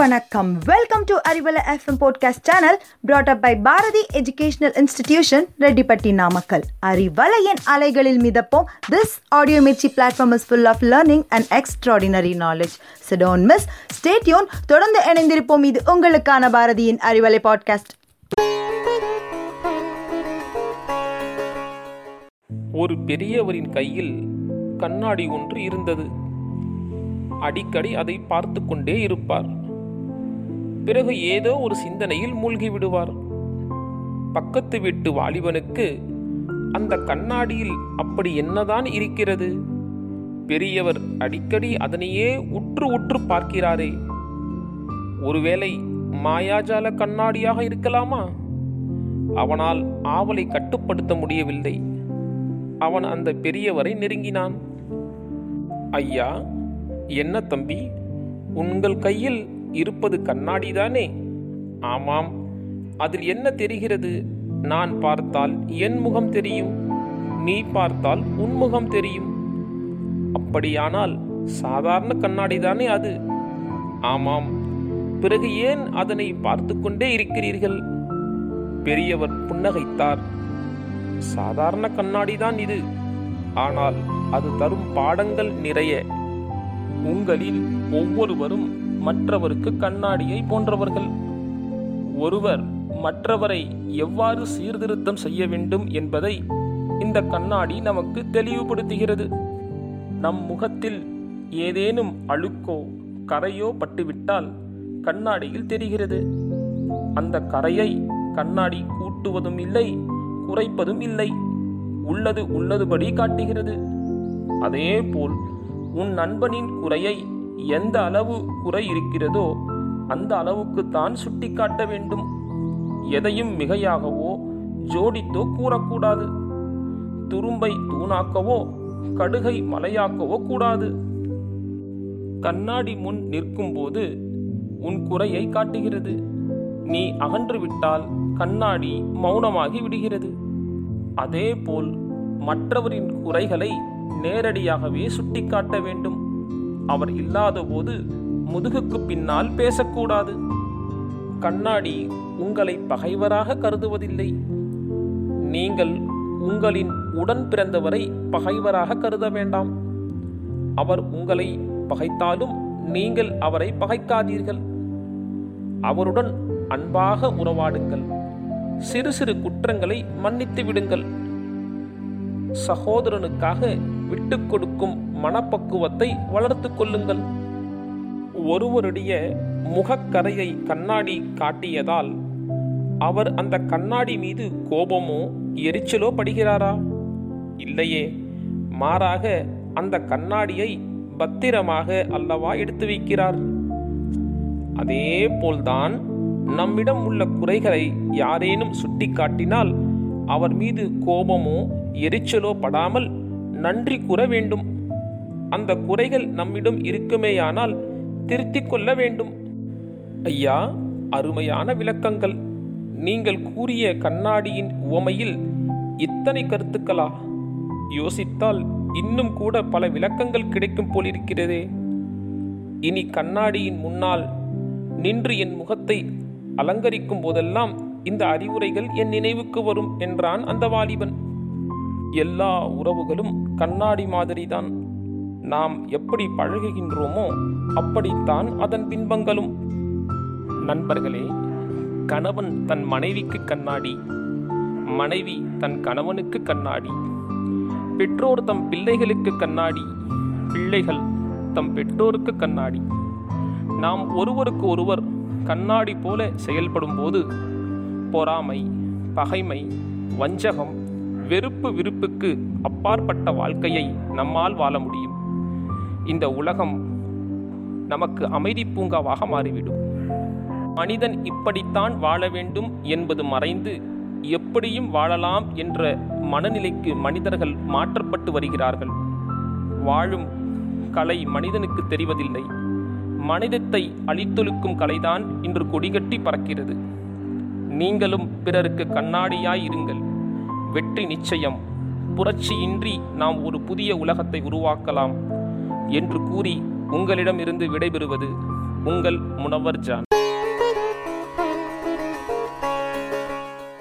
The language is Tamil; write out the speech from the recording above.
வணக்கம். Welcome to Arivalai FM podcast channel brought up by Bharathi educational institution Rettipatti Namakkal அறிவலையின் அலைகளில் மிதப்போம். This audio Mirchi platform is full of learning and extraordinary knowledge so don't miss stay tune தொடர்ந்து இணைந்திருப்போம். இது உங்களுக்கான பாரதியின் அறிவலை பாட்காஸ்ட் ஒரு பெரியவரின் கையில் கண்ணாடி ஒன்று இருந்தது. அடிக்கடி அதை பார்த்து கொண்டே இருப்பார். பிறகு ஏதோ ஒரு சிந்தனையில் மூழ்கி விடுவார். பக்கத்து வீட்டு வாலிபனுக்கு அந்த கண்ணாடியில் அப்படி என்னதான் இருக்கிறது? பெரியவர் அடிக்கடி அதனையே உற்று உற்று பார்க்கிறாரே. ஒருவேளை மாயாஜால கண்ணாடியாக இருக்கலாமா? அவனால் ஆவலை கட்டுப்படுத்த முடியவில்லை. அவன் அந்த பெரியவரை நெருங்கினான். ஐயா என்ன தம்பி? உங்கள் கையில் இருப்பது கண்ணாடி தானே ஆமாம். அதில் என்ன தெரிகிறது? நான் பார்த்தால் என் முகம் தெரியும். நீ பார்த்தால் உன் முகம் தெரியும். அப்படியானால் சாதாரண கண்ணாடி தானே அது? ஆமாம். பிறகு ஏன் அதனை பார்த்து கொண்டே இருக்கிறீர்கள்? பெரியவர் புன்னகைத்தார். சாதாரண கண்ணாடிதான் இது. ஆனால் அது தரும் பாடங்கள் நிறைய. உங்களில் ஒவ்வொருவரும் மற்றவருக்கு கண்ணாடியை போன்றவர்கள். ஒருவர் மற்றவரை எவ்வாறு சீர்திருத்தம் செய்ய வேண்டும் என்பதை இந்த கண்ணாடி நமக்கு தெளிவுபடுத்துகிறது. நம் முகத்தில் ஏதேனும் அழுக்கோ கரையோ பட்டுவிட்டால் கண்ணாடியில் தெரிகிறது. அந்த கரையை கண்ணாடி கூட்டுவதும் இல்லை குறைப்பதும் இல்லை. உள்ளது உள்ளதுபடி காட்டுகிறது. அதேபோல் உன் நண்பனின் குறையை எந்த அளவு குறை இருக்கிறதோ அந்த அளவுக்கு தான் சுட்டி காட்ட வேண்டும். எதையும் மிகையாகவோ ஜோடித்தோ கூறக்கூடாது. துரும்பை தூணாக்கவோ கடுகை மலையாக்கவோ கூடாது. கண்ணாடி முன் நிற்கும்போது உன் குறையை காட்டுகிறது. நீ அகன்று விட்டால் கண்ணாடி மௌனமாகி விடுகிறது. அதேபோல் மற்றவரின் குறைகளை நேரடியாகவே சுட்டிக்காட்ட வேண்டும். அவர் இல்லாதபோது முதுகுக்கு பின்னால் பேசக்கூடாது. கண்ணாடி உங்களை பகைவராக கருதுவதில்லை. நீங்கள் உங்களின் உடன் பிறந்தவரை பகைவராக கருத வேண்டாம். அவர் உங்களை பகைத்தாலும் நீங்கள் அவரை பகைக்காதீர்கள். அவருடன் அன்பாக உறவாடுங்கள். சிறு சிறு குற்றங்களை மன்னித்து விடுங்கள். சகோதரனுக்காக விட்டு கொடுக்கும் மனப்பக்குவத்தை வளர்த்து கொள்ளுங்கள். ஒருவருடைய முகக்கரையை கண்ணாடி காட்டியதால் அவர் அந்த கண்ணாடி மீது கோபமோ எரிச்சலோ படுகிறாரா? இல்லையே. மாறாக அந்த கண்ணாடியை பத்திரமாக அல்லவா எடுத்து வைக்கிறார்? அதே போல்தான் நம்மிடம் உள்ள குறைகளை யாரேனும் சுட்டிக்காட்டினால் அவர் மீது கோபமோ எரிச்சலோ படாமல் நன்றி கூற வேண்டும். அந்த குறைகள் நம்மிடம் இருக்குமேயானால் திருத்திக் கொள்ள வேண்டும். ஐயா அருமையான விளக்கங்கள். நீங்கள் கூறிய கண்ணாடியின் உவமையில் இத்தனை கருத்துக்களா? யோசித்தால் இன்னும் கூட பல விளக்கங்கள் கிடைக்கும் போலிருக்கிறதே. இனி கண்ணாடியின் முன்னால் நின்று என் முகத்தை அலங்கரிக்கும் போதெல்லாம் இந்த அறிவுரைகள் என் நினைவுக்கு வரும் என்றான் அந்த வாலிபன். எல்லா உறவுகளும் கண்ணாடி மாதிரிதான். நாம் எப்படி பழகுகின்றோமோ அப்படித்தான் அதன் பின்பங்களும். நண்பர்களே கணவன் தன் மனைவிக்கு கண்ணாடி மனைவி தன் கணவனுக்கு கண்ணாடி பெற்றோர் தம் பிள்ளைகளுக்கு கண்ணாடி பிள்ளைகள் தம் பெற்றோருக்கு கண்ணாடி. நாம் ஒருவருக்கு ஒருவர் கண்ணாடி போல செயல்படும் போது பொறாமை பகைமை வஞ்சகம் வெறுப்பு விருப்புக்கு அப்பாற்பட்ட வாழ்க்கையை நம்மால் வாழ முடியும். இந்த உலகம் நமக்கு அமைதி பூங்காவாக மாறிவிடும். மனிதன் இப்படித்தான் வாழ வேண்டும் என்பது மறைந்து எப்படியும் வாழலாம் என்ற மனநிலைக்கு மனிதர்கள் மாற்றப்பட்டு வருகிறார்கள். வாழும் கலை மனிதனுக்கு தெரிவதில்லை. மனிதத்தை அழித்தொழுக்கும் கலைதான் இன்று கொடிகட்டி பறக்கிறது. நீங்களும் பிறருக்கு கண்ணாடியாய் இருங்கள். வெற்றி நிச்சயம். புரட்சியின்றி நாம் ஒரு புதிய உலகத்தை உருவாக்கலாம் என்று கூறி உங்களிடமிருந்து விடைபெறுவது உங்கள் முனவர் ஜான்.